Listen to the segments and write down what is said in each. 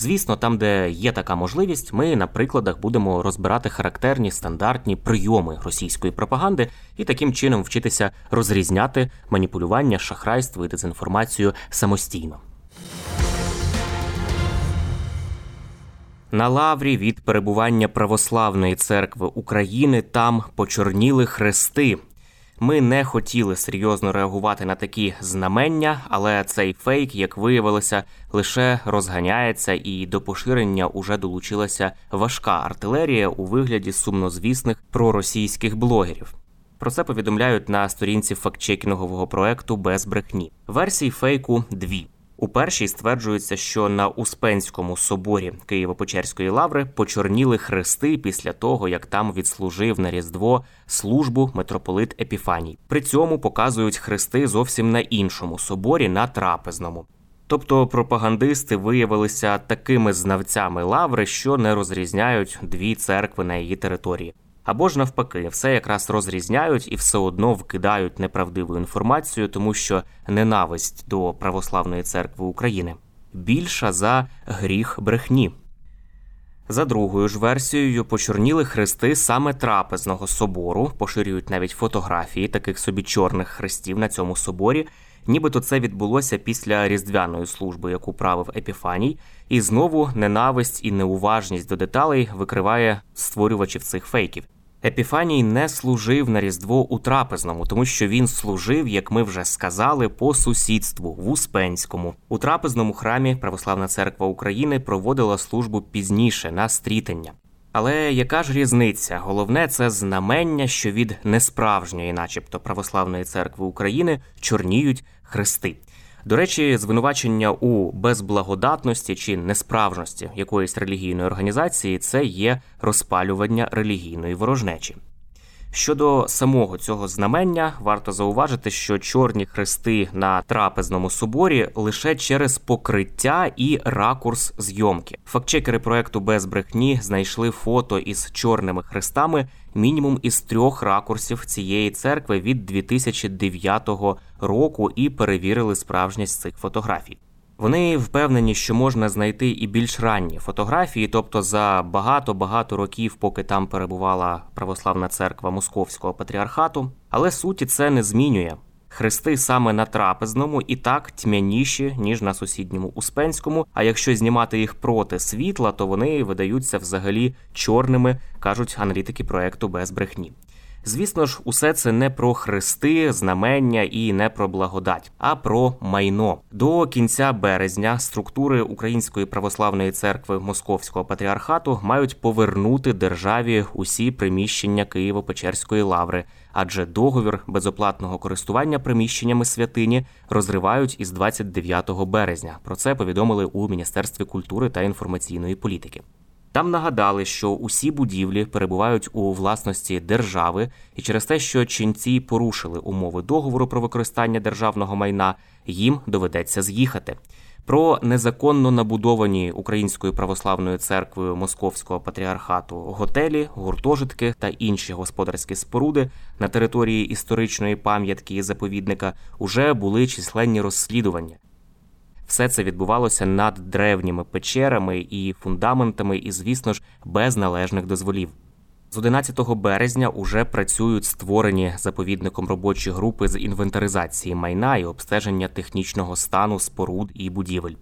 Звісно, там, де є така можливість, ми на прикладах будемо розбирати характерні стандартні прийоми російської пропаганди і таким чином вчитися розрізняти маніпулювання, шахрайство і дезінформацію самостійно. На лаврі від перебування Православної церкви України там почорніли хрести. Ми не хотіли серйозно реагувати на такі знамення, але цей фейк, як виявилося, лише розганяється, і до поширення уже долучилася важка артилерія у вигляді сумнозвісних проросійських блогерів. Про це повідомляють на сторінці фактчекінгового проекту без брехні. Версій фейку дві. У першій стверджується, що на Успенському соборі Києво-Печерської лаври почорніли хрести після того, як там відслужив на Різдво службу митрополит Епіфаній. При цьому показують хрести зовсім на іншому соборі на трапезному. Тобто пропагандисти виявилися такими знавцями лаври, що не розрізняють дві церкви на її території. Або ж навпаки, все якраз розрізняють і все одно вкидають неправдиву інформацію, тому що ненависть до православної церкви України більша за гріх брехні. За другою ж версією, почорніли хрести саме трапезного собору, поширюють навіть фотографії таких собі чорних хрестів на цьому соборі. Нібито це відбулося після різдвяної служби, яку правив Епіфаній, і знову ненависть і неуважність до деталей викриває створювачів цих фейків. Епіфаній не служив на Різдво у трапезному, тому що він служив, як ми вже сказали, по сусідству в Успенському. У трапезному храмі Православна церква України проводила службу пізніше на стрітення. Але яка ж різниця? Головне це знамення, що від несправжньої, начебто, православної церкви України чорніють хрести. До речі, звинувачення у безблагодатності чи несправжності якоїсь релігійної організації це є розпалювання релігійної ворожнечі. Щодо самого цього знамення, варто зауважити, що чорні хрести на трапезному соборі лише через покриття і ракурс зйомки. Фактчекери проекту без брехні знайшли фото із чорними хрестами мінімум із трьох ракурсів цієї церкви від 2009 року і перевірили справжність цих фотографій. Вони впевнені, що можна знайти і більш ранні фотографії, тобто за багато-багато років, поки там перебувала православна церква Московського патріархату. Але суті це не змінює. Хрести саме на трапезному і так тьмяніші, ніж на сусідньому Успенському. А якщо знімати їх проти світла, то вони видаються взагалі чорними, кажуть аналітики проекту без брехні. Звісно ж, усе це не про хрести, знамення і не про благодать, а про майно. До кінця березня структури Української православної церкви Московського патріархату мають повернути державі усі приміщення Києво-Печерської лаври, адже договір безоплатного користування приміщеннями святині розривають із 29 березня. Про це повідомили у Міністерстві культури та інформаційної політики. Там нагадали, що усі будівлі перебувають у власності держави, і через те, що ченці порушили умови договору про використання державного майна, їм доведеться з'їхати. Про незаконно набудовані Українською православною церквою Московського патріархату готелі, гуртожитки та інші господарські споруди на території історичної пам'ятки і заповідника уже були численні розслідування. Все це відбувалося над древніми печерами і фундаментами, і, звісно ж, без належних дозволів. З 11 березня уже працюють створені заповідником робочі групи з інвентаризації майна і обстеження технічного стану споруд і будівель.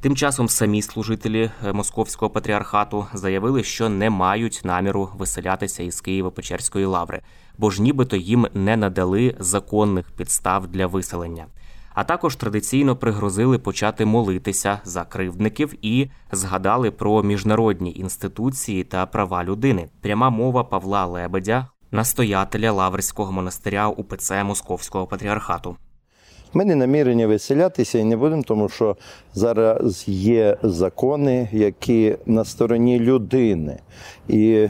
Тим часом самі служителі е, московського патріархату заявили, що не мають наміру виселятися із Києво-Печерської лаври, бо ж нібито їм не надали законних підстав для виселення. А також традиційно пригрозили почати молитися за кривдників і згадали про міжнародні інституції та права людини. Пряма мова Павла Лебедя, настоятеля Лаврського монастиря УПЦ Московського патріархату. Ми не намірені виселятися і не будемо, тому що зараз є закони, які на стороні людини. І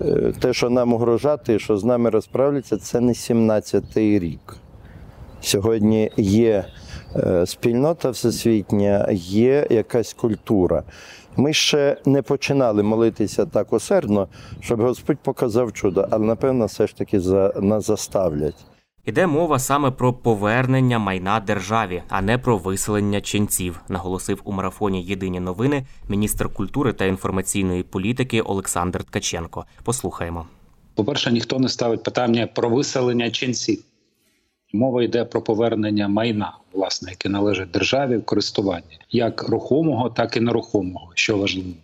е, те, що нам угрожати, що з нами розправляться, це не 17-й рік. Сьогодні є е, спільнота всесвітня, є якась культура. Ми ще не починали молитися так усердно, щоб Господь показав чудо, але напевно все ж таки за нас заставлять. Іде мова саме про повернення майна державі, а не про виселення ченців, наголосив у марафоні Єдині новини міністр культури та інформаційної політики Олександр Ткаченко. Послухаємо. По-перше, ніхто не ставить питання про виселення ченців. Мова йде про повернення майна, власне, яке належить державі в користуванні, як рухомого, так і нерухомого, що важливо.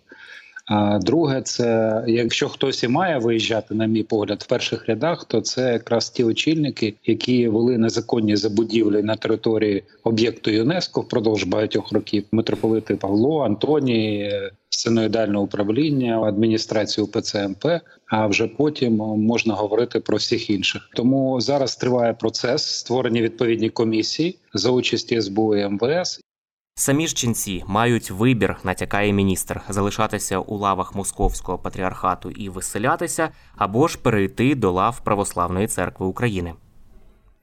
Друге, це якщо хтось і має виїжджати, на мій погляд, в перших рядах, то це якраз ті очільники, які вели незаконні забудівлі на території об'єкту ЮНЕСКО впродовж багатьох років. Митрополити Павло, Антоній, синоїдальне управління, адміністрацію ПЦМП. А вже потім можна говорити про всіх інших. Тому зараз триває процес створення відповідні комісії за участі СБУ і МВС. Самі ж ченці мають вибір, натякає міністр, залишатися у лавах московського патріархату і виселятися, або ж перейти до лав Православної церкви України.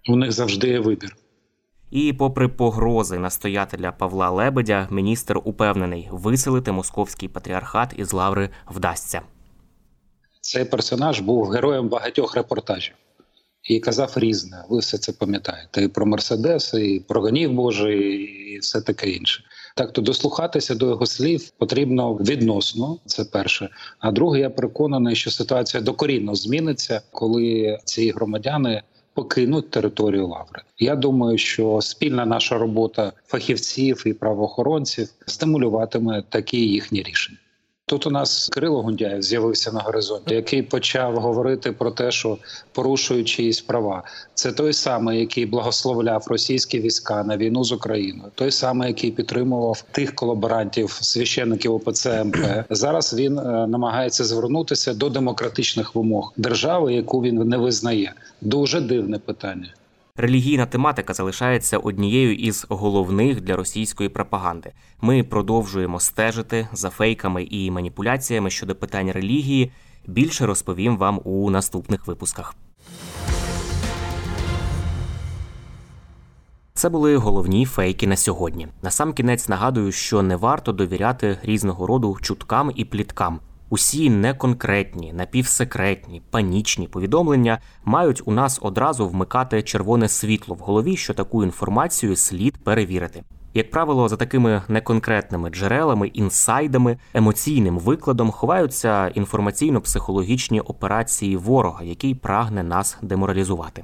У них завжди є вибір. І, попри погрози настоятеля Павла Лебедя, міністр упевнений, виселити московський патріархат із лаври вдасться. Цей персонаж був героєм багатьох репортажів і казав різне. Ви все це пам'ятаєте і про Мерседес, і про гонів Божий, і все таке інше. Так то дослухатися до його слів потрібно відносно. Це перше. А друге, я переконаний, що ситуація докорінно зміниться, коли ці громадяни покинуть територію лаври. Я думаю, що спільна наша робота фахівців і правоохоронців стимулюватиме такі їхні рішення. Тут у нас Кирило Гундяєв з'явився на горизонті, який почав говорити про те, що порушують чиїсь права. Це той самий, який благословляв російські війська на війну з Україною, той самий, який підтримував тих колаборантів, священників ОПЦ МП. Зараз він е, намагається звернутися до демократичних вимог держави, яку він не визнає. Дуже дивне питання. Релігійна тематика залишається однією із головних для російської пропаганди. Ми продовжуємо стежити за фейками і маніпуляціями щодо питань релігії. Більше розповім вам у наступних випусках. Це були головні фейки на сьогодні. На сам кінець нагадую, що не варто довіряти різного роду чуткам і пліткам. Усі неконкретні, напівсекретні, панічні повідомлення мають у нас одразу вмикати червоне світло в голові, що таку інформацію слід перевірити. Як правило, за такими неконкретними джерелами, інсайдами, емоційним викладом ховаються інформаційно-психологічні операції ворога, який прагне нас деморалізувати.